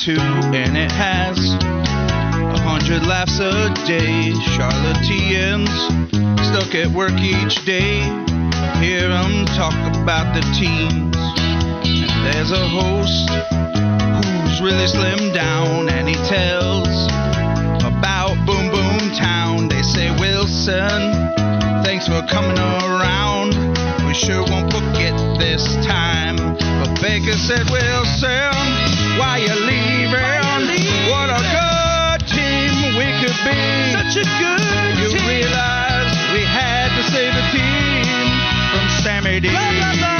10 2, and it has a hundred laughs a day. Charlatans stuck at work each day. Hear 'em talk about the teams. And there's a host who's really slimmed down, and he tells about Boom Boom Town. They say, Wilson, thanks for coming around. We sure won't forget this time. But Baker said, Wilson, why you leaving? What a good team we could be. Such a good you team. realize we had to save the team from Sammy D. Blah, blah, blah,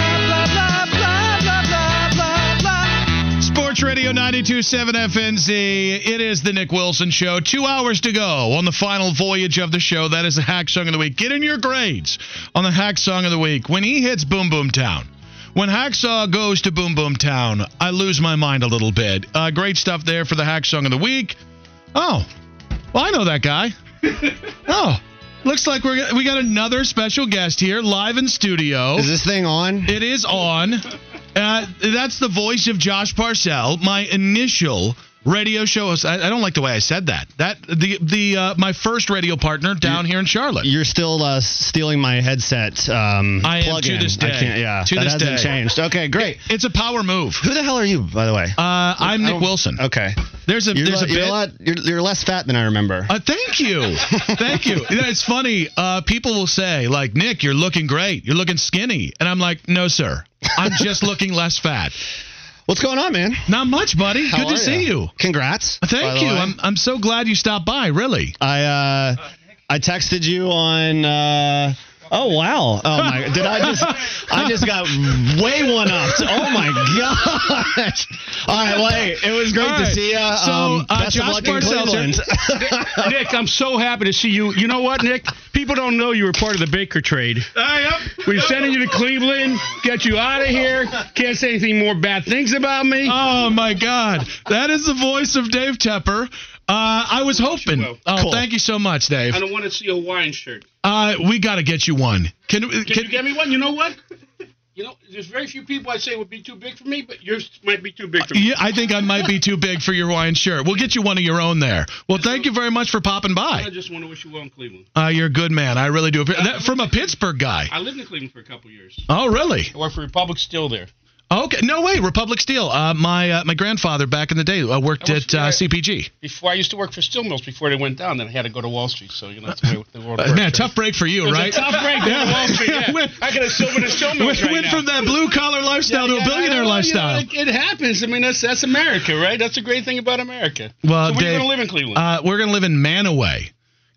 Radio 927 FNZ. It is the Nick Wilson Show. Two hours to go on the final voyage of the show. That is the Hack Song of the Week. Get in your grades on the Hack Song of the Week. When he hits Boom Boom Town, when Hacksaw goes to Boom Boom Town, I lose my mind a little bit. Uh, great stuff there for the Hack Song of the Week. Oh, well, I know that guy. oh, looks like we're we got another special guest here live in studio. Is this thing on? It is on. Uh, that's the voice of Josh Parcell, my initial radio show host. I, I don't like the way I said that. That the the uh, my first radio partner down here in Charlotte. You're still uh, stealing my headset. Um, I am to this day. I can't, yeah, To that this hasn't day. changed. Okay, great. It's a power move. Who the hell are you, by the way? Uh, I'm Nick Wilson. Okay. There's a You're, there's a you're, bit. a lot, you're, you're less fat than I remember. Uh, thank you, thank you. You know, it's funny. Uh, people will say like, Nick, you're looking great. You're looking skinny, and I'm like, no, sir. I'm just looking less fat. What's going on, man? Not much, buddy. How Good to see you. Congrats. by Thank the you. way. I'm I'm so glad you stopped by. Really. I uh, I texted you on. Uh, oh wow! Oh my! Did I just? I just got way one up. Oh my gosh! All right, well, hey, it was great All to see you. So, um, uh, Josh of luck Parcells Cleveland. Nick, I'm so happy to see you. You know what, Nick? People don't know you were part of the Baker trade. We're sending you to Cleveland, get you out of here. Can't say anything more bad things about me. Oh my God, that is the voice of Dave Tepper. Uh, I was hoping. Oh, Cool. thank you so much, Dave. I don't want to see a Hawaiian shirt. Uh, we got to get you one. Can, Can, you get me one? You know what? You know, there's very few people I'd say would be too big for me, but yours might be too big for me. Yeah, I think I might be too big for your Hawaiian shirt. We'll get you one of your own there. Well, thank you very much for popping by. I just want to wish you well in Cleveland. Uh, you're a good man. I really do. appreciate that From a Pittsburgh guy. I lived in Cleveland for a couple years. Oh, really? I worked for Republic Steel there. Okay. No way. Republic Steel. Uh, my uh, my grandfather back in the day uh, worked I at uh. CPG. Before I used to work for steel mills before they went down. Then I had to go to Wall Street. So you know that's the way the world Uh, works. man, tough break for you, right? a tough break going to Wall Street. Yeah. Went- I could have been a steel mills Went, right went from that blue collar lifestyle to a billionaire lifestyle. You know, it, happens. I mean, that's that's America, right? That's a great thing about America. Well, so we're going to live in Cleveland. Uh, we're gonna live in Mantua.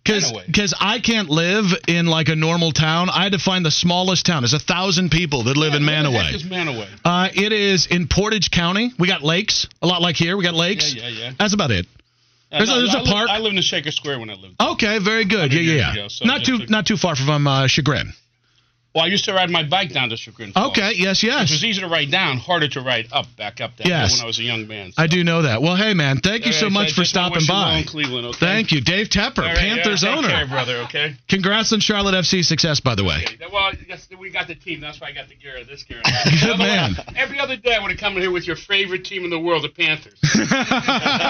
Because I can't live in like a normal town. I had to find the smallest town. There's a thousand people that live in Where Mantua. is Mantua? Uh, it is in Portage County. We got lakes, a lot like here. We got lakes. Yeah, yeah, yeah. That's about it. There's a- Uh, there's a I lived- park. I lived in Shaker Square when I lived. Okay, very good. Yeah, yeah, yeah. ago, so not too a- not too far from uh, Chagrin. Well, I used to ride my bike down to Chagrin Falls. Okay, yes, yes. It was easy to ride down, harder to ride up, back up that Yes. when I was a young man. I do know that. Well, hey man, thank you so much so for stopping wish you well by. in Cleveland, okay? Thank you, Dave Tepper, right, Panthers yeah, owner. care, brother. Okay. Congrats on Charlotte FC success, by the way. Okay. Well, yes, we got the team. That's why I got the gear. This gear. Good man. Every other day, I would have come in here with your favorite team in the world, the Panthers.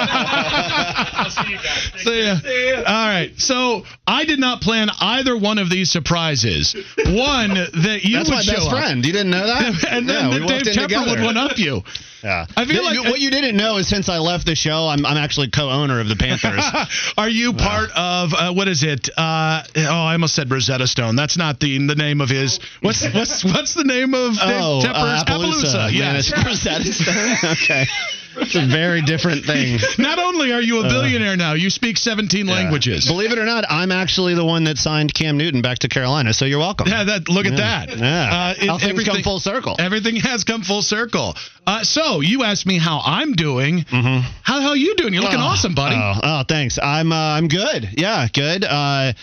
I'll see you guys. Take See ya. See ya. All right. So I did not plan either one of these surprises. One that you That's would my show best up. friend. You didn't know that? And then yeah, Dave Tepper together. would one up you. Yeah. I feel like- what you didn't know is since I left the show, I'm, I'm actually co-owner of the Panthers. Are you part of uh, what is it? Uh, oh, I almost said Rosetta Stone. That's not the the name of his. What's what's what's the name of Dave oh, Tepper's uh, Appaloosa. Man, Yes. it's Rosetta Stone. okay. It's a very different thing. Not only are you a billionaire now, you speak 17 languages. Believe it or not, I'm actually the one that signed Cam Newton back to Carolina. So you're welcome. Yeah, that look at Yeah. that. Yeah. Uh, it- everything- come full circle. Everything has come full circle. Uh, so you asked me how I'm doing. Mm-hmm. How how you doing? You're looking Oh, awesome, buddy. Oh, oh, thanks. I'm uh, I'm good. Yeah, good. Uh,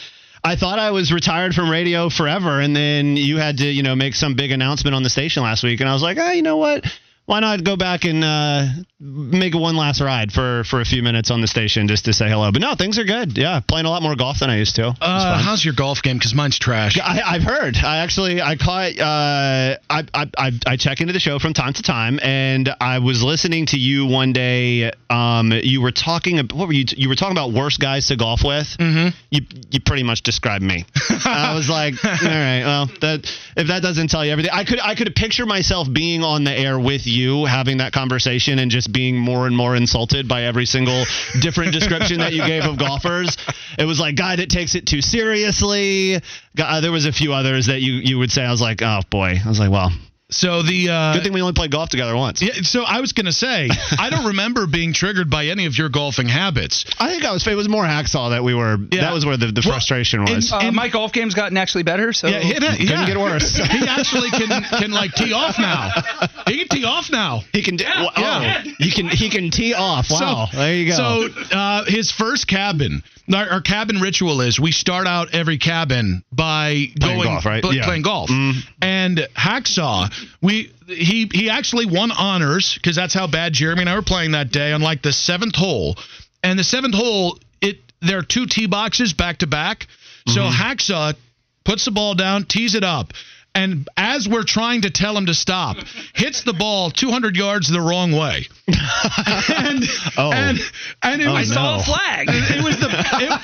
I thought I was retired from radio forever, and then you had to, you know, make some big announcement on the station last week, and I was like, ah, you know what? Why not go back and uh, make one last ride for for a few minutes on the station just to say hello. But no, things are good. Yeah, playing a lot more golf than I used to. Uh, how's your golf game? Because mine's trash. I, I've heard. I actually I caught. Uh, I, I I I check into the show from time to time, and I was listening to you one day. Um, you were talking. What were you? You were talking about worst guys to golf with. Mm-hmm. You you pretty much described me. I was like, all right, well, that if that doesn't tell you everything, I could I could picture myself being on the air with you, having that conversation, and just being more and more insulted by every single different description that you gave of golfers. It was like guy that takes it too seriously. Guy, uh, there was a few others that you you would say. I was like, oh boy. I was like, well, So the uh, good thing we only played golf together once. Yeah, so I was gonna say I don't remember being triggered by any of your golfing habits. I think I was. It was more hacksaw that we were. Yeah. That was where the, the Well, frustration was. in- Uh, my golf game's gotten actually better. So Yeah, hit it. Couldn't yeah. get worse. He actually can can like tee off now. He can tee off now. he can. oh, Yeah. you can. He can tee off. Wow. there you go. So uh, his first cabin, our, our cabin ritual is we start out every cabin by Playing going golf, right? pl- Yeah. playing golf. Mm. And Hacksaw, we he he actually won honors because that's how bad Jeremy and I were playing that day on like the seventh hole. And the seventh hole, it there are two tee boxes back to back. So Mm-hmm. Hacksaw puts the ball down, tees it up. And as we're trying to tell him to stop, hits the ball 200 yards the wrong way. and, Oh. and and it Oh, was no. saw a flag. it was the it,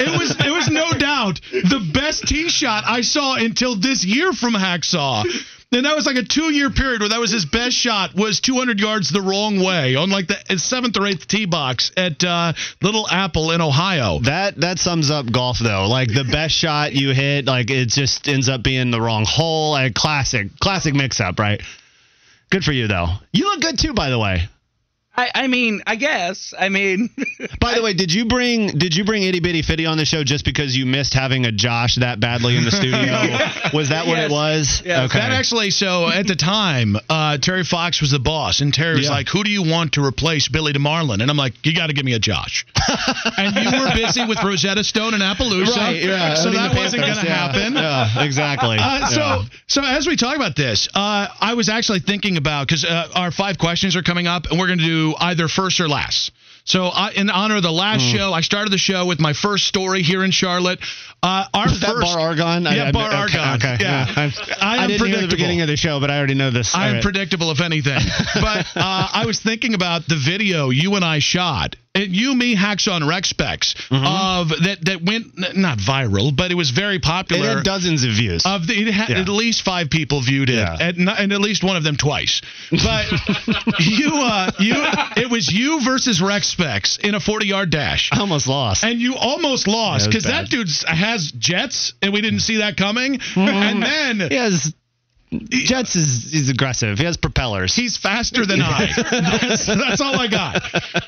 it was it was no doubt the best tee shot I saw until this year from Hacksaw. And that was like a two-year period where that was his best shot was 200 yards the wrong way on like the seventh or eighth tee box at uh, Little Apple in Ohio. That that sums up golf though. Like the best shot you hit, like it just ends up being the wrong hole. Like classic, classic mix up, right? Good for you though. You look good too, by the way. I, I mean, I guess. I mean, By the way, did you bring did you bring itty bitty fitty on the show just because you missed having a Josh that badly in the studio? Was that what it was? Yes. Okay. That actually, so at the time, uh, Terry Fox was the boss, and Terry was Yeah. like, "Who do you want to replace Billy DeMarlin?" And I'm like, "You got to give me a Josh." and you were busy with Rosetta Stone and Appaloosa, Right, yeah. so I mean, that wasn't going to yeah. happen. Yeah, exactly. Uh, so, Yeah. so as we talk about this, uh, I was actually thinking about because uh, our five questions are coming up, and we're going to do either first or last. So, I, in honor of the last Hmm. show, I started the show with my first story here in Charlotte. Uh, our Is that first Bar Argon? Yeah, Bar okay, Argon. Okay. Yeah. I'm- I I didn't hear the beginning of the show, but I already know this. I'm right. predictable, if anything. But uh, I was thinking about the video you and I shot. It, you, me, Hacksaw, and Rex Specs of that that went not viral, but it was very It popular. had dozens of views. of the, it had Yeah. at least five people viewed it, Yeah. and, and at least one of them twice. But you, uh, you, it was you versus Rex Specs in a 40 yard dash. I almost lost. And you almost lost Yeah, it because bad. that dude has jets, and we didn't see that coming. And then he has Jets is he's aggressive. He has propellers. He's faster than I. That's, that's all I got.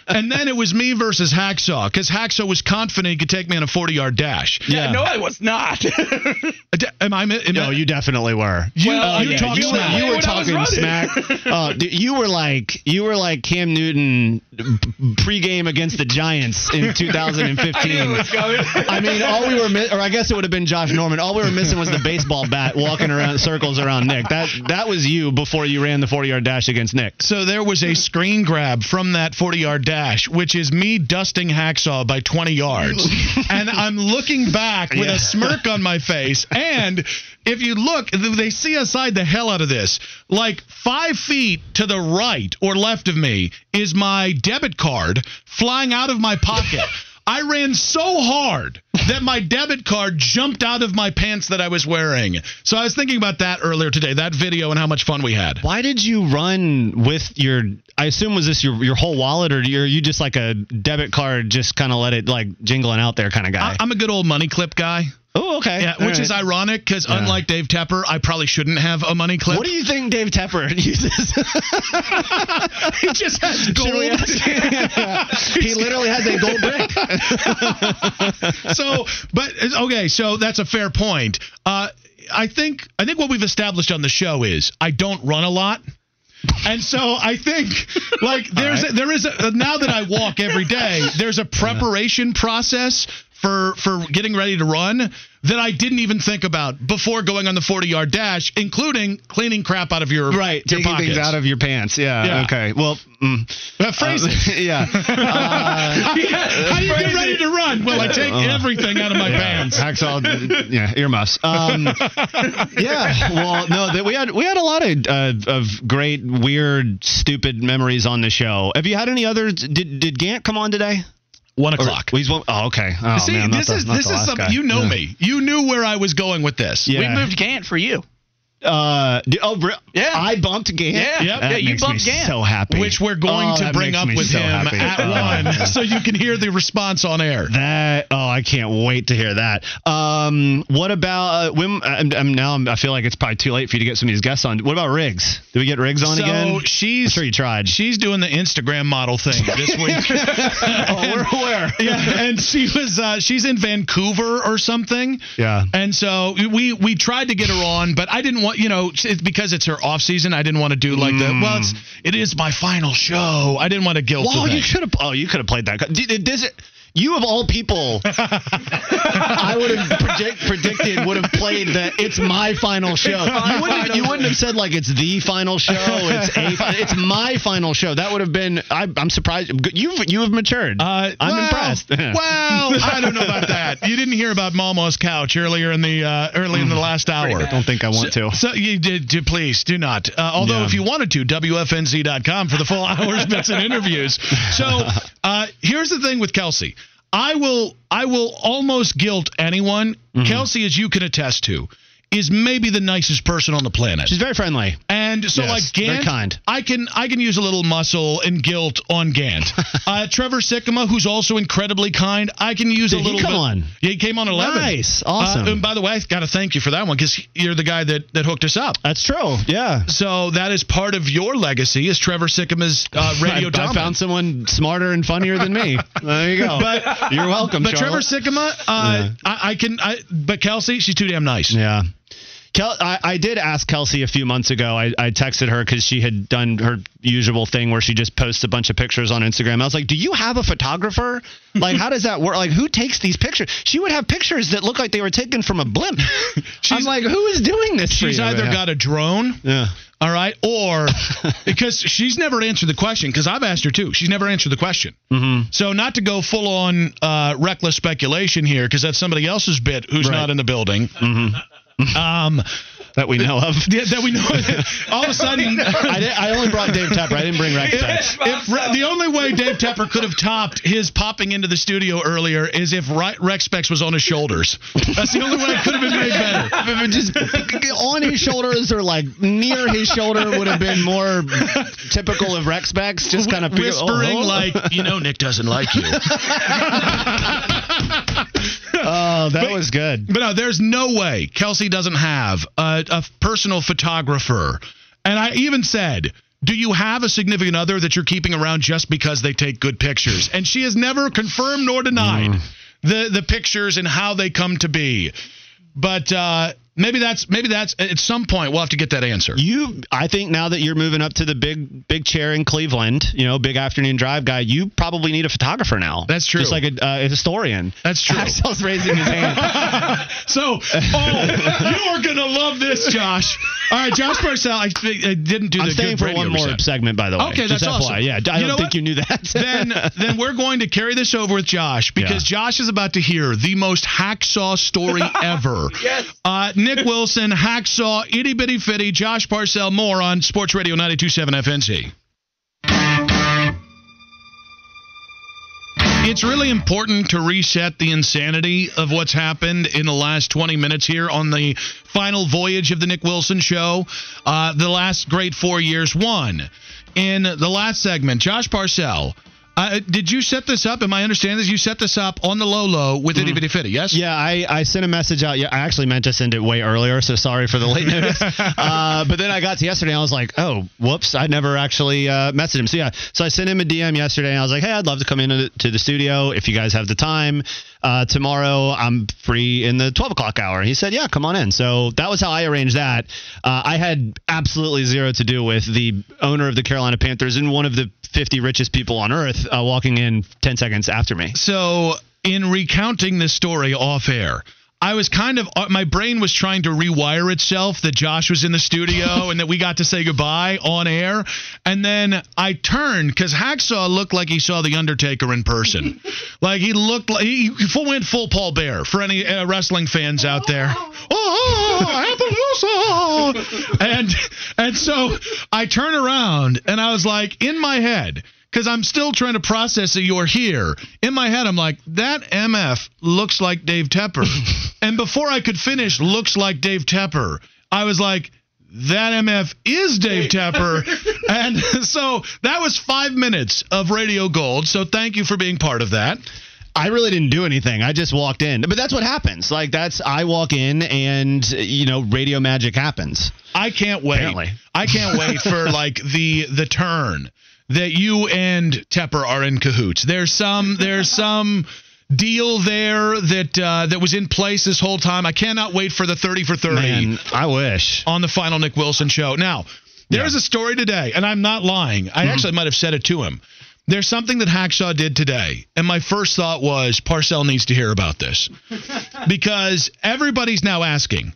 And then it was me versus Hacksaw because Hacksaw was confident he could take me on a 40 yard dash. yeah, no, I was not. Uh, Am I? Am no, I you definitely were. you, Well, you yeah, talk you you, were- smack. were, you were when I was talking smack. Dude, you were like you were like Cam Newton pregame against the Giants in 2015. I knew it was coming. I mean, all we were, mi- or I guess it would have been Josh Norman. All we were missing was the baseball bat walking around circles around Nick. That that was you before you ran the 40 yard dash against Nick. So there was a screen grab from that 40 yard dash, which is me dusting Hacksaw by 20 yards. and I'm looking back with Yeah. a smirk on my face. And if you look, they see aside the hell out of this. Like five feet to the right or left of me is my debit card flying out of my pocket. I ran so hard that my debit card jumped out of my pants that I was wearing. So I was thinking about that earlier today, that video and how much fun we had. Why did you run with your? I assume was this your your whole wallet, or are you just like a debit card, just kind of let it like jingling out there kind of guy? I- I'm a good old money clip guy. Oh, okay. Yeah, All which is ironic because unlike Dave Tepper, I probably shouldn't have a money clip. What do you think Dave Tepper uses? he just has gold. he literally has a gold brick. so, but okay, so that's a fair point. Uh, I think I think what we've established on the show is I don't run a lot. And so I think, like, there's right. a, there is a now that I walk every day, there's a preparation process for for getting ready to run that I didn't even think about before going on the 40 yard dash, including cleaning crap out of your Right, your taking things out of your pants. Yeah. Yeah. Okay. Well, mm, Uh, phrase it. yeah. Uh, How do you get ready to run? Well, I take everything out of my pants. Hacksaw, yeah, earmuffs. Um, yeah, well, no, that we had we had a lot of uh, of great, weird, stupid memories on the show. Have you had any others? Did did Gant come on today? One o'clock. well, he's one- oh, okay. Oh, See, man, this the- is this is something guy. you know Yeah. me. You knew where I was going with this. Yeah. We moved Gant for you. Uh, oh, Yeah. I bumped Gant. Yeah. Yep. Yeah, you bumped me Gant. So happy. Which we're going Oh, to bring up with so him happy. at Oh. one, so you can hear the response on air. That oh, I can't wait to hear that. Um, what about uh, when? I'm, I'm now I'm, I feel like it's probably too late for you to get some of these guests on. What about Riggs? Did we get Riggs on so again? I'm she's sure you tried. she's doing the Instagram model thing this week. oh, we're aware. yeah, and she was uh, she's in Vancouver or something. Yeah. And so we we tried to get her on, but I didn't want you know it's because it's her off season. I didn't want to do like the well, it's mm. it is my final show. I didn't want to guilt Well, you should have. Oh, you could have played that. Did, did this, you of all people, I would have predict, predicted would have played the "It's my final show." You wouldn't, you wouldn't have said like it's the final show. It's a. It's my final show. That would have been. I, I'm surprised. You've you have matured. Uh, I'm well, impressed. well, I don't know about that. You didn't hear about Malmo's couch earlier in the uh, early in the last hour. I don't think I want to. So you did. do- Please do not. Uh, although, Yeah. if you wanted to, WFNZ.com for the full hours, bits, and interviews. So uh, here's the thing with Kelsey. I will. I will almost guilt anyone. Mm-hmm. Kelsey, as you can attest to, is maybe the nicest person on the planet. She's very friendly. And so, Yes, like very Gant, kind. I can I can use a little muscle and guilt on Gant. uh, Trevor Sikkema, who's also incredibly kind, I can use Did a he little. come bit- on? Yeah, he came on eleven. Nice. Awesome. Uh, and by the way, I got to thank you for that one because you're the guy that that hooked us up. That's true. Yeah. So that is part of your legacy is Trevor Sikkema's uh, radio I, I found someone smarter and funnier than me. There you go. But- You're welcome, But Trevor Charlotte. Sikkema, uh, I, I can. I, but Kelsey, she's too damn nice. Yeah. Kel- I, I did ask Kelsey a few months ago. I, I texted her because she had done her usual thing where she just posts a bunch of pictures on Instagram. I was like, "Do you have a photographer? Like, how does that work? Like, who takes these pictures?" She would have pictures that look like they were taken from a blimp. I'm like, "Who is doing this?" for She's you?" either got a drone. Yeah. All right. Or because she's never answered the question, because I've asked her too. She's never answered the question. Mm-hmm. So, not to go full on uh, reckless speculation here, because that's somebody else's bit who's Right. not in the building. Mm-hmm. Um, that we know of. yeah, that we know. all of a sudden. I, did, I only brought Dave Tepper. I didn't bring Rex. If, the only way Dave Tepper could have topped his popping into the studio earlier is if Re- Rex Specs was on his shoulders. That's the only way it could have been made better. If it just on his shoulders or like near his shoulder would have been more typical of Rex Specs. Just kind of Whispering oh, oh. like, you know, Nick doesn't like you. Oh, that was good. But no, there's no way Kelsey doesn't have a, a personal photographer. And I even said, do you have a significant other that you're keeping around just because they take good pictures? And she has never confirmed nor denied Mm. the the pictures and how they come to be. But uh, maybe that's maybe that's at some point we'll have to get that answer. You, I think now that you're moving up to the big, big chair in Cleveland, you know, big afternoon drive guy, you probably need a photographer now. That's true. Just like a, uh, a historian. That's true. Axel's raising his hand. So, oh, you are gonna love this, Josh. All right, Josh Parcell. I, I didn't do I'm the staying good for one more reset. segment, by the way. Okay, that's FYI. awesome. Yeah, I You don't know think what? you knew that. then then we're going to carry this over with Josh because Yeah. Josh is about to hear the most hacksaw story ever. Yes. Uh, Nick Wilson, hacksaw, itty bitty fitty, Josh Parcell, more on Sports Radio 92.7 FNZ. It's really important to reset the insanity of what's happened in the last 20 minutes here on the final voyage of the Nick Wilson show. Uh, the last great four years. One, in the last segment, Josh Parcell. Uh, did you set this up? Am I understanding this? You set this up on the low low with Itty Bitty Fitty, yes? Yeah, I, I sent a message out. Yeah, I actually meant to send it way earlier, so sorry for the late notice. uh, but then I got to yesterday, and I was like, oh, whoops, I never actually uh, messaged him. So yeah, so I sent him a DM yesterday, and I was like, hey, I'd love to come into to the studio if you guys have the time. Uh, tomorrow I'm free in the 12 o'clock hour. He said, yeah, come on in. So that was how I arranged that. Uh, I had absolutely zero to do with the owner of the Carolina Panthers and one of the 50 richest people on earth uh, walking in 10 seconds after me. So in recounting this story off air. I was kind of uh, my brain was trying to rewire itself that Josh was in the studio and that we got to say goodbye on air, and then I turned because Hacksaw looked like he saw the Undertaker in person, like he looked like he full went full Paul Bearer for any uh, wrestling fans out there. Oh, Appaloosa! and and so I turn around and I was like in my head because I'm still trying to process that you're here. In my head, I'm like, that MF looks like Dave Tepper. and before I could finish, looks like Dave Tepper, I was like, that MF is Dave Tepper. and so that was five minutes of Radio Gold. So thank you for being part of that. I really didn't do anything. I just walked in. But that's what happens. Like that's I walk in and you know radio magic happens. I can't wait. Apparently. I can't wait for like the the turn that you and Tepper are in cahoots. There's some there's some deal there that uh, that was in place this whole time. I cannot wait for the 30 for 30 Man, I wish. on the final Nick Wilson show. Now, there's a story today, and I'm not lying. I actually might have said it to him. There's something that Hacksaw did today, and my first thought was Parcell needs to hear about this because everybody's now asking,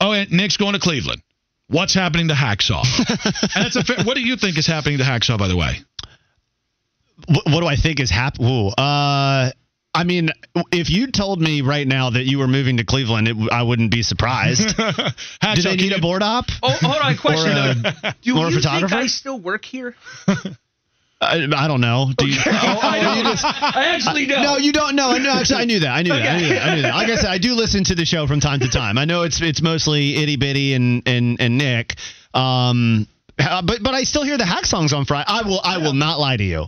"Oh, and Nick's going to Cleveland. What's happening to Hacksaw?" and it's a fair, what do you think is happening to Hacksaw, by the way? What, what do I think is happening? Uh, I mean, if you told me right now that you were moving to Cleveland, it, I wouldn't be surprised. Hacksaw, Do they need you- a board op? Oh, hold on, question. Or, uh. Do or a you think? I still work here? I, I don't know. Do you, Oh, I don't. I actually don't. No, you don't. know. no. Actually, I knew that. I knew that. I knew that. I knew that. Like I said, I do listen to the show from time to time. I know it's it's mostly itty bitty and and and Nick. Um, uh, but but I still hear the hack songs on Friday. I will I will not lie to you.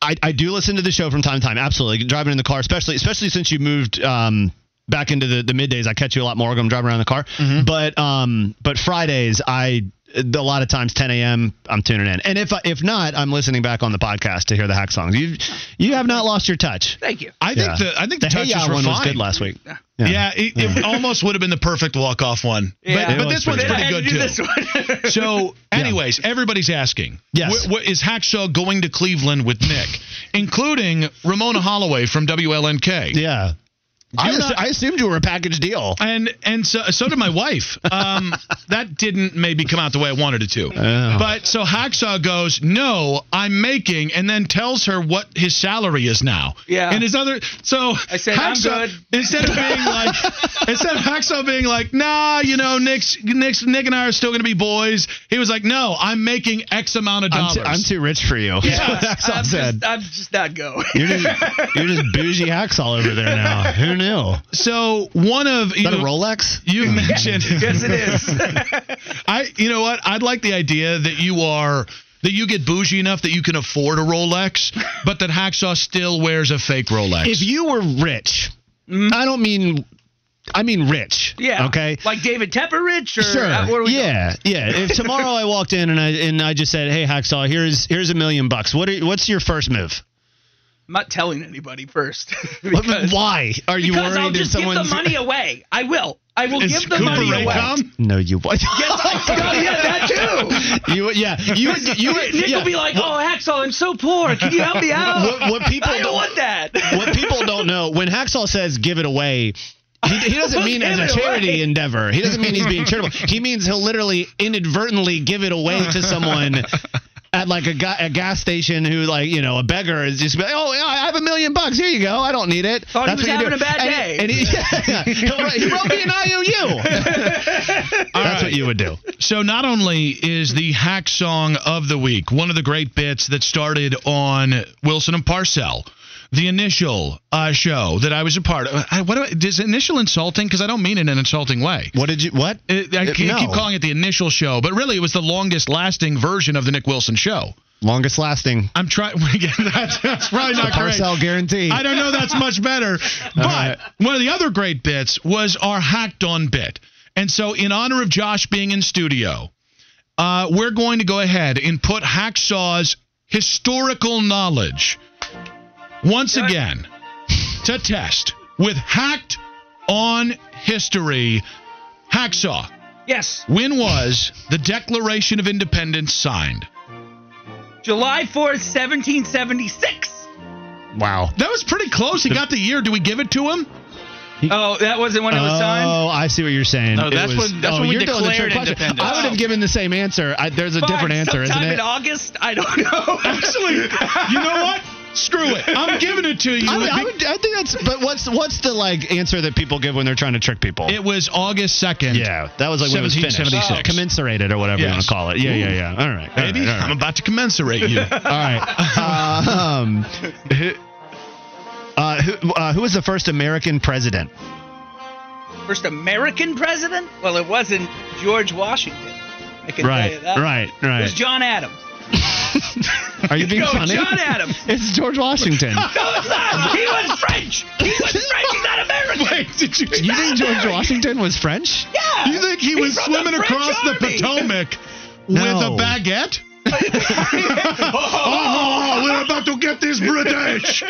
I, I do listen to the show from time to time. Absolutely, driving in the car, especially especially since you moved um, back into the, the middays. I catch you a lot more. when I'm driving around the car. But um, but Fridays, I a lot of times 10 a.m. I'm tuning in, and if I, if not, I'm listening back on the podcast to hear the hack songs. You you have not lost your touch. Thank you. I think Yeah. the I think the, The Hey touches Ya were one was fine. good last week. Yeah, it, it almost would have been the perfect walk off one. Yeah. But, but this one's pretty pretty good to too. do this one. So, anyways, everybody's asking. Yes. wh- wh- is Hacksaw going to Cleveland with Nick, including Ramona Holloway from WLNK? Yeah. I, not- I assumed you were a package deal. And and so so did my wife. Um, that didn't maybe come out the way I wanted it to. Oh. But so Hacksaw goes, no, I'm making, and then tells her what his salary is now. Yeah. And his other, so I said, "I'm good." Instead of being like, instead of Hacksaw being like, nah, you know, Nick's, Nick's, Nick and I are still going to be boys. He was like, no, I'm making X amount of I'm dollars. I'm too rich for you. Yeah, That's all I'm said. just, I'm just not going. You're just, you're just bougie hacks all over there now. Who knew? so one of Is you that a know, Rolex? you mentioned. yes, it is. I, you know what? I'd like the idea that you are that you get bougie enough that you can afford a Rolex, but that Hacksaw still wears a fake Rolex. If you were rich, I don't mean, I mean rich. yeah. Okay. Like David Tepper Rich or Sure. uh, what are we yeah, yeah. If tomorrow I walked in and I and I just said, "Hey, Hacksaw, here's here's a million bucks. What are, what's your first move? I'm not telling anybody first. Why are you because worried I'll just give the money away. I will. I will is give the Cooper money Ray away. No, you. What? Yes, I, yeah, that too. You yeah you would you would Nick yeah. will be like, "Oh, Hacksaw, I'm so poor. Can you help me out?" What- what people I don't don't- want that. what people don't know when Hacksaw says give it away. He, he doesn't mean as a charity away. endeavor. He doesn't mean he's being charitable. He means he'll literally inadvertently give it away to someone at like a, ga- a gas station who like you know a beggar is just like, oh yeah, I have a million bucks. Here you go. I don't need it. Thought he was what having do. a bad And- day. And he, yeah, He'll he wrote me an IOU. That's right. what you would do. So not only is the hack song of the week one of the great bits that started on Wilson and Parcell, the initial uh, show that I was a part of. I, what do I, is initial insulting? Because I don't mean it in an insulting way. What did you? What? It, I keep, no. keep calling it the initial show, but really it was the longest lasting version of the Nick Wilson show. Longest lasting. I'm trying. that's, that's probably not great. Parcell guarantee. I don't know that's much better. But right. one of the other great bits was our hacked on bit. And so, in honor of Josh being in studio, uh, we're going to go ahead and put Hacksaw's historical knowledge once again to test with hacked on history. Hacksaw, yes, when was the Declaration of Independence signed? July 4th, 1776. Wow. That was pretty close. He got the year. Do we give it to him? Oh, that wasn't when it was signed. Oh, I see what you're saying. No, that's was- when- that's oh, when we you're doing the trick declared question. independence. I would have given the same answer. I, there's a Fine, different answer, isn't sometime it? in August. I don't know. Actually, you know what? Screw it. I'm giving it to you. I, would- I, would, I think that's. But what's what's the like answer that people give when they're trying to trick people? it was August 2nd. yeah, that was like when it was finished. 1776. Commensurated or whatever you want to call it. Yeah, yeah, yeah. All right, all Baby, right, all right. I'm about to commensurate you. All right. Um, who, uh, who, uh, who was the first American president? First American president? Well, it wasn't George Washington. I can tell Right, you that. right, It was John Adams. Are you being funny? John Adams. It's George Washington. No, it's not. He was French. He was French. He's not American. Wait, did you? you think George Washington was French? Yeah. You think he He's was the swimming French across the. Potomac No. with a baguette? Oh, oh, oh, we're about to get this British.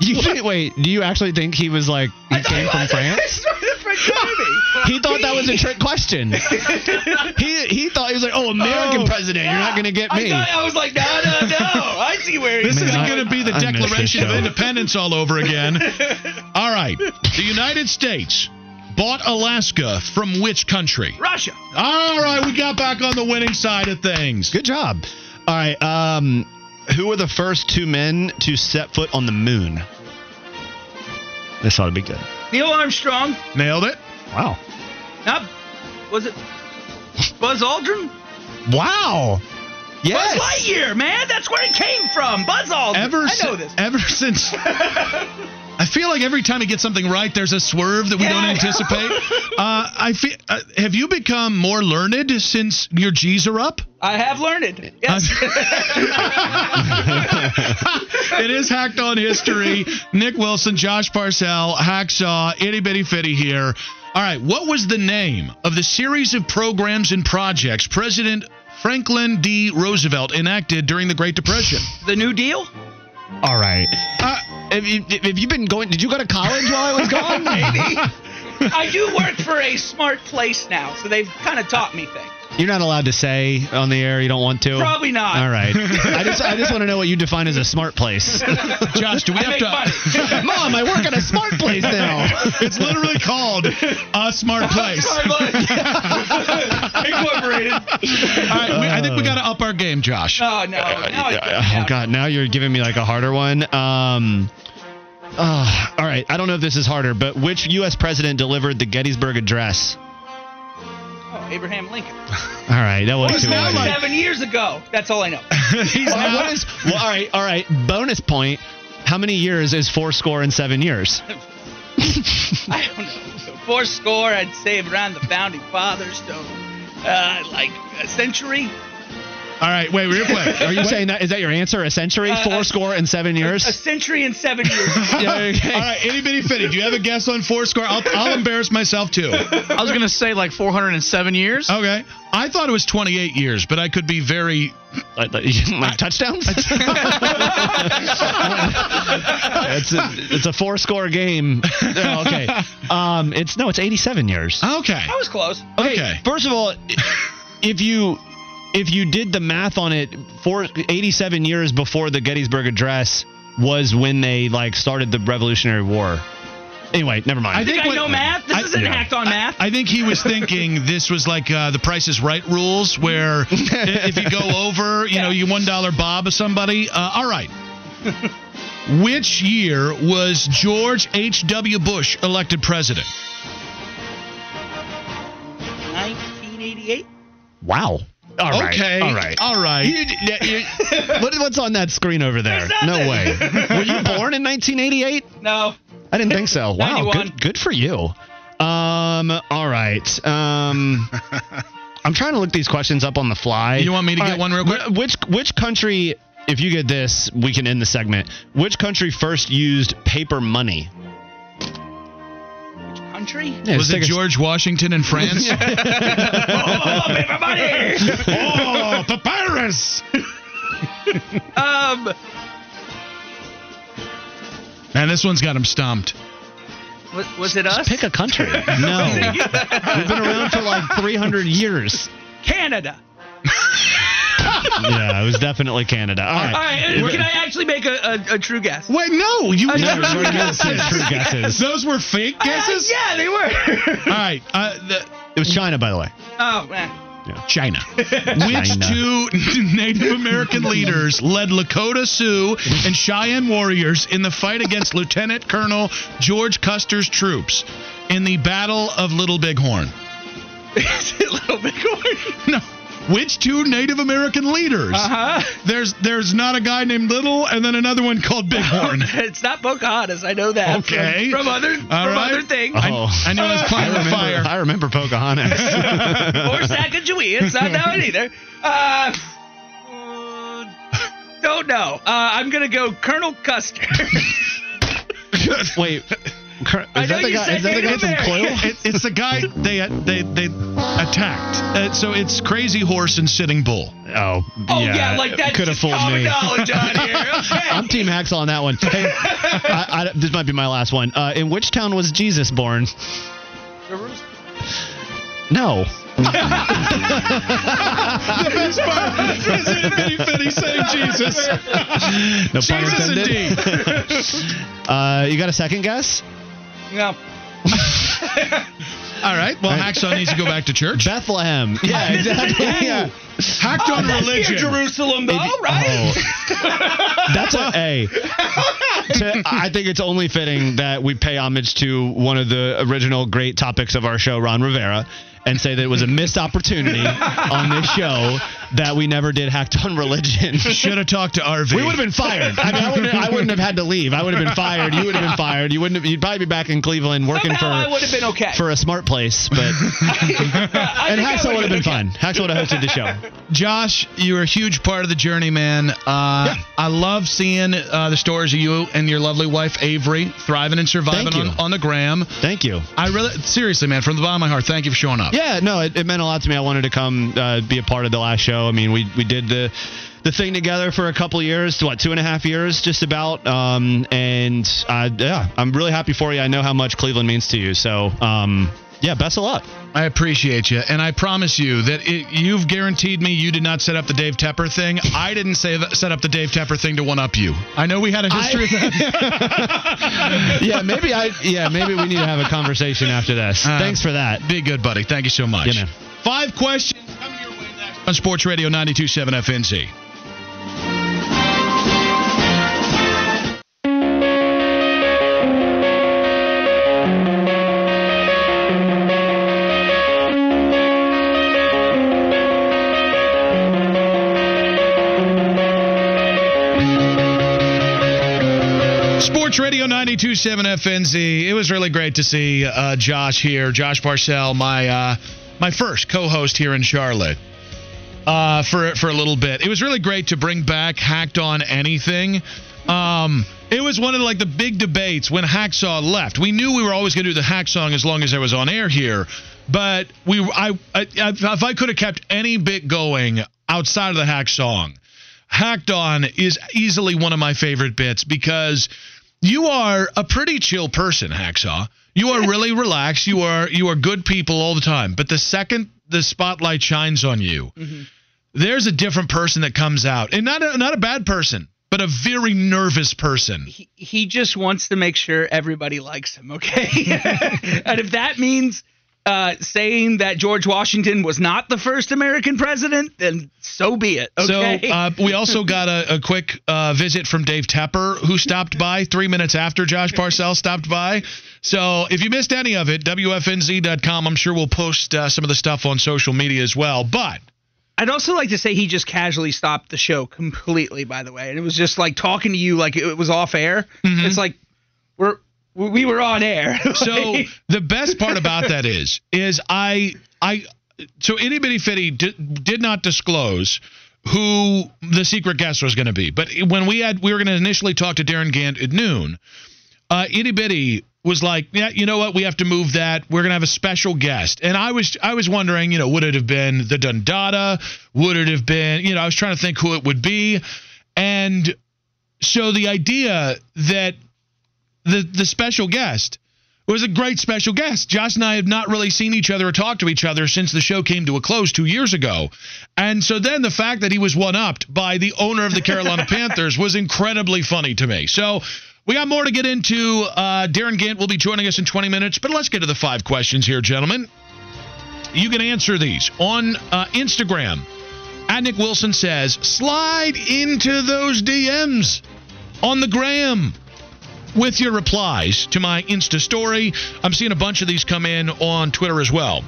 You think, wait, do you actually think he was like he came he from. France? He's from the French army. He thought that was a trick question. he he thought he was like, oh, American Oh, president, you're not gonna get me. I, thought, I was like, no, no, no. I see where he's going. This isn't I- going to be the I Declaration of. Independence all over again. All right. The United States bought Alaska from which country? Russia. All right, we got back on the winning side of things. Good job. All right. Um, who were the first two men to set foot on the moon? This ought to be good. Neil Armstrong. Nailed it. Wow. Not, was it Buzz Aldrin? Wow. Yes. Buzz Lightyear, man. That's where it came from. Buzz Aldrin. Ever, I know this. ever since. I feel like every time he gets something right, there's a swerve that we Yeah, don't anticipate. uh, I feel. Uh, have you become more learned since your G's are up? I have learned it. Yes. it is hacked on history. Nick Wilson, Josh Parcell, Hacksaw, Itty Bitty Fitty here. All right, what was the name of the series of programs and projects President Franklin D. Roosevelt enacted during the Great Depression? the New Deal? All right. Uh, Have you, have you been going? Did you go to college while I was gone? Maybe. I do work for a smart place now, so they've kind of taught me things. You're not allowed to say on the air. You don't want to. Probably not. All right. I just I just want to know what you define as a smart place. Josh, do we I have make to? money. Mom, I work at a smart place now. it's literally called a smart place. Incorporated. All right, we, I think we got to up our game, Josh. Oh no! Now it's oh God! Now you're giving me like a harder one. Um. uh, all right. I don't know if this is harder, but which U.S. president delivered the Gettysburg Address? Abraham Lincoln. All right, that was too now like- Seven years ago. That's all I know. He's now- what is? Well, all right, all right. Bonus point. How many years is four score and seven years? I don't know. So four score, I'd say around the founding fathers. So, uh, like a century. All right, wait, real quick. Are you saying that? Is that your answer? A century, Uh, four uh, score and seven years? A years? century and seven years. Yeah, okay. All right, itty bitty fitty. Do you have a guess on four score? I'll, I'll embarrass myself too. I was gonna say like 407 years. Okay, I thought it was 28 years, but I could be very. Like, like touchdowns? it's a it's a four score game. Oh, okay. Um, it's no, it's 87 years. Okay. I was close. Okay, Okay. First of all, if you if you did the math on it, for 87 years before the Gettysburg Address was when they like started the Revolutionary War. Anyway, never mind. I I think think I know what- math. This I- isn't yeah. hacked on math. I think he was thinking this was like uh, the Price is Right rules, where if you go over, you know, you one dollar bob of somebody. Uh, all right. Which year was George H. W. Bush elected president? 1988. wow. All right. okay. All right. All right. You- you- what, what's on that screen over there? No way. Were you born in 1988? No. I didn't think so. Wow, good, good for you. Um, all right. Um, I'm trying to look these questions up on the fly. You want me to All get one real quick? Which which country? If you get this, we can end the segment. Which country first used paper money? Which country? Yeah, was it a- George Washington in France? oh, paper money. oh, papyrus! um, Man, this one's got him stumped. was, was it us? Pick a country. No, we've been around for like 300 years. Canada. Yeah, it was definitely Canada. All All right. right, can I actually make a, a, a true guess? Wait, no, you Uh, No, never true did guesses. True guesses. Those were fake guesses. Uh, yeah, they were. All right, uh, the, It was China, by the way. oh man. China. Which China. two Native American leaders led Lakota Sioux and Cheyenne warriors in the fight against Lieutenant Colonel George Custer's troops in the Battle of Little Bighorn? Is it Little Bighorn? No. Which two Native American leaders? Uh huh. There's there's not a guy named Little and then another one called Bighorn. it's not Pocahontas. I know that. Okay. From, other from All right. other things. I, Oh. I knew I was playing with remember, fire. I remember Pocahontas. or Sacagawea. It's not that one either. Uh, uh, don't know. Uh, I'm gonna go Colonel Custer. Wait, Cur- is know that the guy? Is that the guy from Coil? It, it's the guy they they they attacked. Uh, so it's Crazy Horse and Sitting Bull. Oh, oh yeah, like that's could have fooled common me. knowledge on here. Okay. I'm Team Hacksaw on that one. Hey, I, I, this might be my last one. Uh, in which town was Jesus born? Jerusalem. No. The best part is Anthony Finney saying Jesus. No pun Jesus intended. indeed. Uh, you got a second guess? No. All right. Well, Hacksaw needs to go back to church. Bethlehem. Yeah, exactly. Yeah. Hacked oh, on Oh, That's near religion. Jerusalem, though, right? Oh. That's a A. To- I think it's only fitting that we pay homage to one of the original great topics of our show, Ron Rivera, and say that it was a missed opportunity on this show that we never did hacked on religion. Should have talked to RV. We would have been fired. I mean, I wouldn't, I wouldn't have had to leave. I would have been fired. You would have been fired. You wouldn't. Have, you'd probably be back in Cleveland working Somehow I would have been okay. for a smart place. But I and think I Hacksaw would have been okay. fun. Hacksaw would have hosted the show. Josh, you're a huge part of the journey, man. Uh, I love seeing uh, the stories of you and your lovely wife Avery thriving and surviving on, on the gram. Thank you. I really, seriously, man, from the bottom of my heart, thank you for showing up. Yeah, no, it, it meant a lot to me. I wanted to come uh, be a part of the last show. I mean, we we did the the thing together for a couple of years, what two and a half years, just about. Um, and uh, yeah, I'm really happy for you. I know how much Cleveland means to you. So um, yeah, best of luck. I appreciate you, and I promise you that it, you've guaranteed me you did not set up the Dave Tepper thing. I didn't say that, set up the Dave Tepper thing to one up you. I know we had a history of that. yeah, maybe I yeah maybe we need to have a conversation after this. Uh, Thanks for that. Be good, buddy. Thank you so much. Yeah. Five questions on Sports Radio 92.7 FNZ. Sports Radio 92.7 FNZ. It was really great to see uh, Josh here, Josh Parcell, my uh, my first co-host here in Charlotte. Uh, for for a little bit, it was really great to bring back Hacked on Anything. Um, it was one of like the big debates when Hacksaw left. We knew we were always going to do the Hack song as long as I was on air here, but we I, I if I could have kept any bit going outside of the Hack song, Hacked On is easily one of my favorite bits because you are a pretty chill person, Hacksaw. You are really relaxed. You are you are good people all the time. But the second the spotlight shines on you, there's a different person that comes out, and not a, not a bad person, but a very nervous person. he, he just wants to make sure everybody likes him, okay? and if that means uh, saying that George Washington was not the first American president, then so be it, okay? So uh, we also got a, a quick uh, visit from Dave Tepper, who stopped by three minutes after Josh Parcell stopped by. So if you missed any of it, WFNZ.com, I'm sure we'll post uh, some of the stuff on social media as well. But I'd also like to say he just casually stopped the show completely, by the way. And it was just like talking to you like it was off air. Mm-hmm. It's like we're we were on air. so the best part about that is, is I, I, so itty bitty fitty did, did not disclose who the secret guest was going to be. But when we had, we were going to initially talk to Darren Gant at noon. Uh, itty bitty was like, yeah, you know what? We have to move that. We're gonna have a special guest. And I was, I was wondering, you know, would it have been the Dundada? Would it have been, you know, I was trying to think who it would be. And so the idea that the the special guest was a great special guest. Josh and I have not really seen each other or talked to each other since the show came to a close two years ago. And so then the fact that he was one upped by the owner of the Carolina Panthers was incredibly funny to me. So we got more to get into. Uh, Darren Gant will be joining us in 20 minutes, but let's get to the five questions here, gentlemen. You can answer these on uh, Instagram. At Nick Wilson says, slide into those DMs on the gram with your replies to my Insta story. I'm seeing a bunch of these come in on Twitter as well.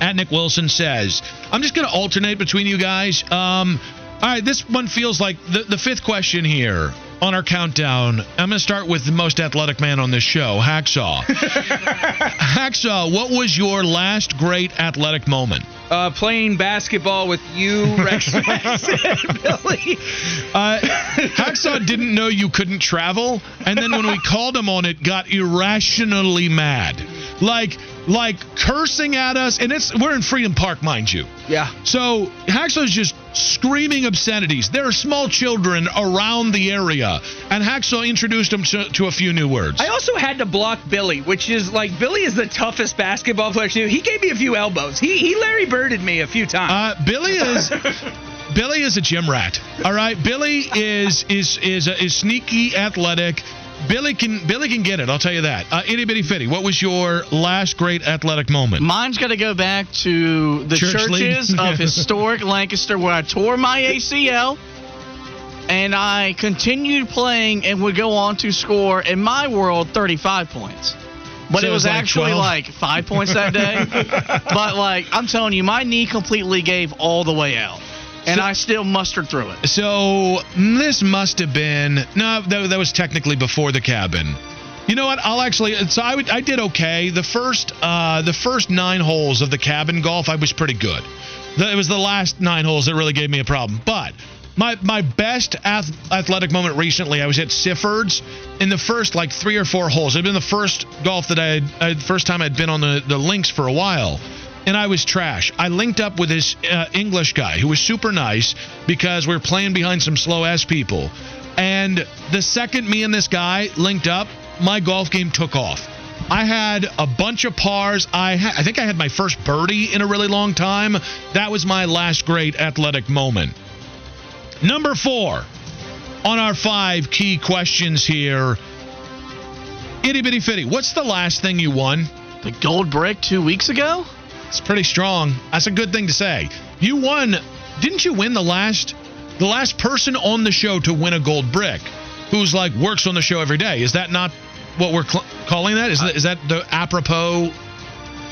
At Nick Wilson says, I'm just going to alternate between you guys. Um, all right, this one feels like the, the fifth question here on our countdown. I'm going to start with the most athletic man on this show, Hacksaw. Hacksaw, what was your last great athletic moment? Uh, playing basketball with you, Rex, Rex and Billy. Uh, Hacksaw didn't know you couldn't travel, and then when we called him on it, got irrationally mad, like like cursing at us. And it's we're in Freedom Park, mind you. Yeah. So Hacksaw's just screaming obscenities. There are small children around the area, and Hacksaw introduced him to, to a few new words. I also had to block Billy, which is like Billy is the toughest basketball player too. He gave me a few elbows. He he Larry Birded me a few times. Uh, Billy is Billy is a gym rat. All right, Billy is is is is sneaky athletic. Billy can Billy can get it. I'll tell you that. Uh, Itty bitty fitty. What was your last great athletic moment? Mine's got to go back to the Church churches league? of historic Lancaster where I tore my ACL and I continued playing and would go on to score, in my world, 35 points. But So it it was was like actually 12? like five points that day. but like I'm telling you, my knee completely gave all the way out, and So- I still mustered through it. So this must have been no, that, that was technically before the cabin. You know what? I'll actually. So I would, I did okay. The first uh, the first nine holes of the cabin golf, I was pretty good. The, it was the last nine holes that really gave me a problem. But my my best ath- athletic moment recently, I was at Siffords in the first like three or four holes. It'd been the first golf that I had, uh, first time I'd been on the the links for a while and I was trash. I linked up with this uh, English guy who was super nice because we were playing behind some slow ass people. And the second me and this guy linked up, my golf game took off. I had a bunch of pars. I ha- I think I had my first birdie in a really long time. That was my last great athletic moment. Number four on our five key questions here. Itty bitty fitty. What's the last thing you won? The gold brick two weeks ago. It's pretty strong. That's a good thing to say. You won. Didn't you win the last the last person on the show to win a gold brick who's like works on the show every day? Is that not what we're cl- calling that? Is that is that the apropos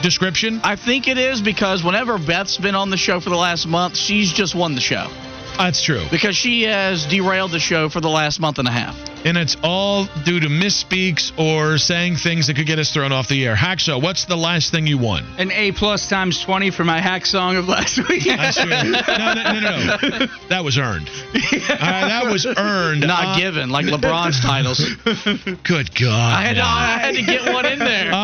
description? I think it is because whenever Beth's been on the show for the last month, she's just won the show That's true. because she has derailed the show for the last month and a half. And it's all due to misspeaks or saying things that could get us thrown off the air. Hacksaw, what's the last thing you won? An A plus times twenty for my hack song of last week. That's true. No, no, no, no, no. That was earned. Uh, that was earned. Not Uh, given like LeBron's titles. Good God. I had, to. I had to get one in there. Uh,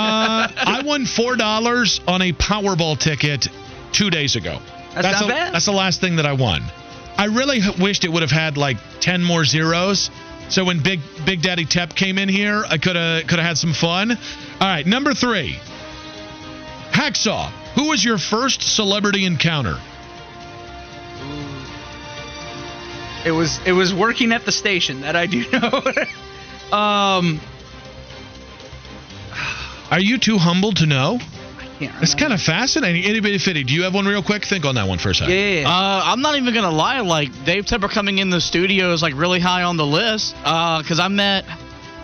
I won four dollars on a Powerball ticket two days ago. That's not the, bad. That's the last thing that I won. I really wished it would have had like ten more zeros. So when Big Big Daddy Tep came in here, I could have could have had some fun. All right, number three. Hacksaw. Who was your first celebrity encounter? It was it was working at the station that I do know. um, Are you too humble to know? Can't It's kind of fascinating. Anybody fitty? Do you have one real quick? Think on that one for a second. yeah, yeah, yeah. Uh, I'm not even gonna lie. Like Dave Tepper coming in the studio is like really high on the list. Uh, cause I met,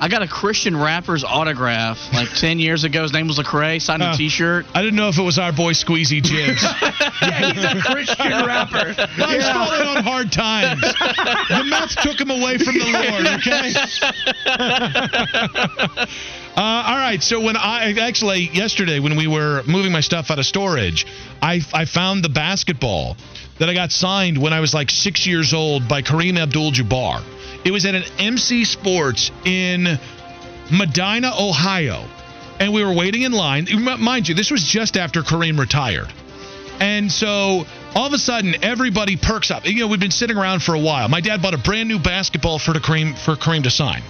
I got a Christian rapper's autograph like 10 years ago. His name was Lecrae. Signed a Uh, T-shirt. I didn't know if it was our boy Squeezy Jibs. yeah, he's a Christian rapper. He's falling on hard times. The meth took him away from the Lord, okay? Uh, all right, so when I actually yesterday when we were moving my stuff out of storage, I I found the basketball that I got signed when I was like six years old by Kareem Abdul-Jabbar. It was at an MC Sports in Medina, Ohio, and we were waiting in line. Mind you, this was just after Kareem retired. And so all of a sudden, everybody perks up. You know, we've been sitting around for a while. My dad bought a brand new basketball for Kareem for Kareem to sign.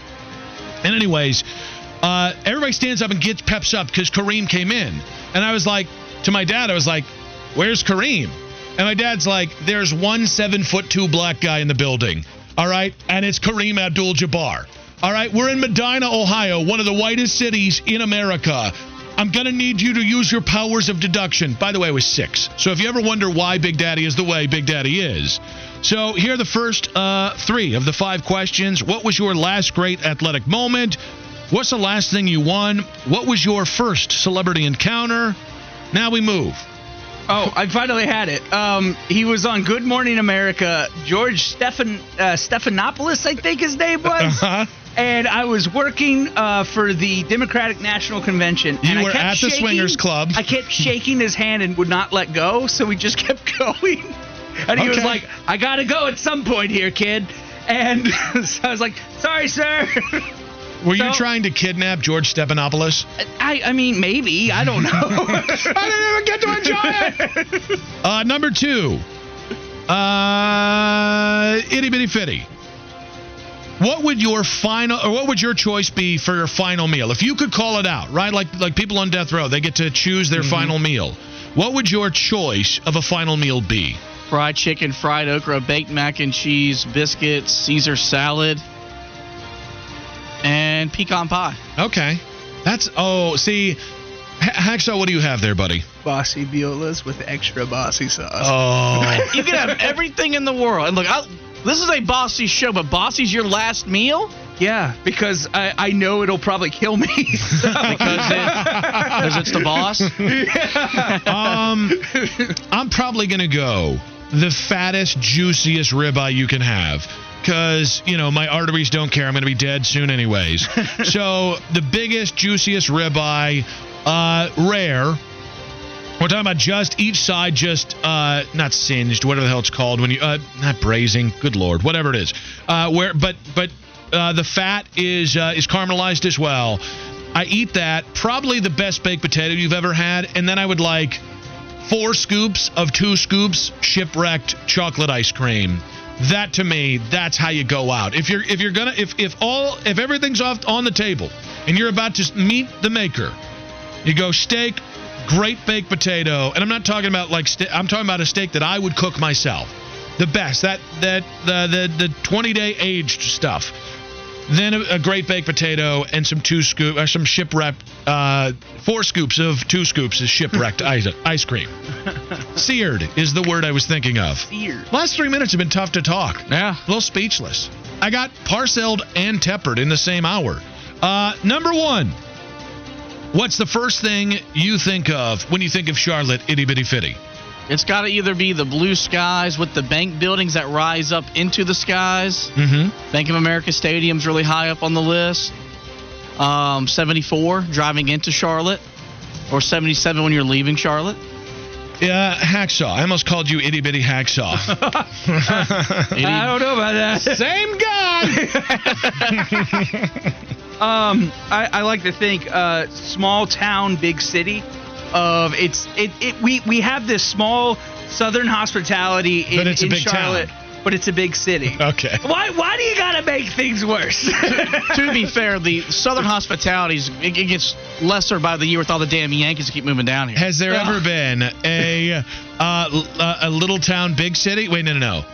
And anyways, uh, everybody stands up and gets peps up because Kareem came in. And I was like, to my dad, I was like, where's Kareem? And my dad's like, there's one seven foot two black guy in the building. All right. And it's Kareem Abdul Jabbar. All right. We're in Medina, Ohio, one of the whitest cities in America. I'm going to need you to use your powers of deduction. By the way, I was six. So if you ever wonder why Big Daddy is the way Big Daddy is. So here are the first uh, three of the five questions. What was your last great athletic moment? What's the last thing you won? What was your first celebrity encounter? Now we move. Oh, I finally had it. Um, he was on Good Morning America. George Stephan uh, Stephanopoulos, I think his name was. Uh-huh. And I was working uh, for the Democratic National Convention. You and I were kept at the shaking- Swingers Club. I kept shaking his hand and would not let go, so we just kept going. And he was like, "I gotta go at some point here, kid." And so I was like, "Sorry, sir." Were you trying to kidnap George Stephanopoulos? I, I mean, maybe I don't know. I didn't even get to enjoy it. Uh, number two, uh, itty bitty fitty. What would your final, or what would your choice be for your final meal? If you could call it out, right? Like like people on death row, they get to choose their final meal. What would your choice of a final meal be? Fried chicken, fried okra, baked mac and cheese, biscuits, Caesar salad, and pecan pie. Okay, that's oh, see, H- Hacksaw, what do you have there, buddy? Bossy violas with extra bossy sauce. Oh, You can have everything in the world. And look, I, this is a bossy show, but bossy's your last meal Yeah, because I, I know it'll probably kill me. So- because it, because it's the boss. um, I'm probably gonna go the fattest, juiciest ribeye you can have. Cause you know my arteries don't care. I'm gonna be dead soon, anyways. so the biggest, juiciest ribeye, uh, rare. We're talking about just each side, just uh, not singed, whatever the hell it's called when you uh, not braising. Good lord, whatever it is. Uh, where, but but uh, the fat is uh, is caramelized as well. I eat that. Probably the best baked potato you've ever had, and then I would like four scoops of two scoops shipwrecked chocolate ice cream. That to me, that's how you go out. If you're if you're gonna if if all if everything's off on the table and you're about to meet the maker, you go steak, great baked potato, and I'm not talking about like ste- I'm talking about a steak that I would cook myself. The best that that the the the 20 day aged stuff. Then a, a great baked potato and some two scoop or some shipwrecked uh, four scoops of two scoops of shipwrecked ice, ice cream. Seared is the word I was thinking of. Seared. Last three minutes have been tough to talk. Yeah. A little speechless. I got parceled and tempered in the same hour. Uh, number one. What's the first thing you think of when you think of Charlotte itty bitty fitty? It's got to either be the blue skies with the bank buildings that rise up into the skies. Mm-hmm. Bank of America Stadium's really high up on the list. Um, 74 driving into Charlotte, or 77 when you're leaving Charlotte. Yeah, hacksaw. I almost called you itty bitty hacksaw. I don't know about that. Same guy. Um, I, I like to think uh, small town, big city. Of it's it, it we we have this small southern hospitality in, But it's a in big Charlotte, town. but it's a big city. okay. Why why do you gotta make things worse? to be fair, the Southern hospitalities it, it gets lesser by the year with all the damn Yankees that keep moving down here. Has there Yeah. ever been a uh, a little town, big city? Wait, no, no, no.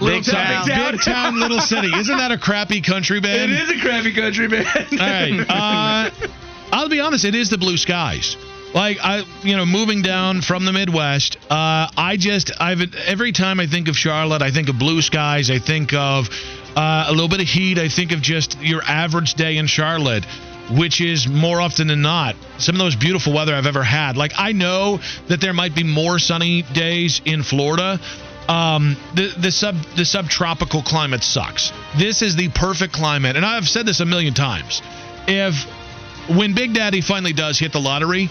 Little Big town, big town. Big town, little city. Isn't that a crappy country band? It is a crappy country, man. All right. Uh, I'll be honest. It is the blue skies. Like I, you know, moving down from the Midwest, uh, I just, I've every time I think of Charlotte, I think of blue skies. I think of uh, a little bit of heat. I think of just your average day in Charlotte, which is more often than not some of those beautiful weather I've ever had. Like I know that there might be more sunny days in Florida. Um, the the sub the subtropical climate sucks. This is the perfect climate, and I've said this a million times. If when Big Daddy finally does hit the lottery,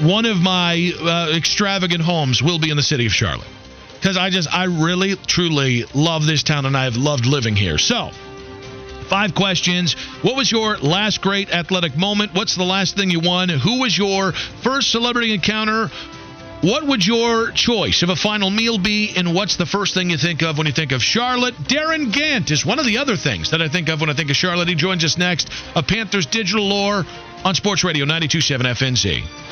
one of my uh, extravagant homes will be in the city of Charlotte. Because I just, I really, truly love this town and I've loved living here. So, five questions. What was your last great athletic moment? What's the last thing you won? Who was your first celebrity encounter? What would your choice of a final meal be, and what's the first thing you think of when you think of Charlotte? Darin Gantt is one of the other things that I think of when I think of Charlotte. He joins us next a Panthers Digital Lore on Sports Radio 927 FNZ.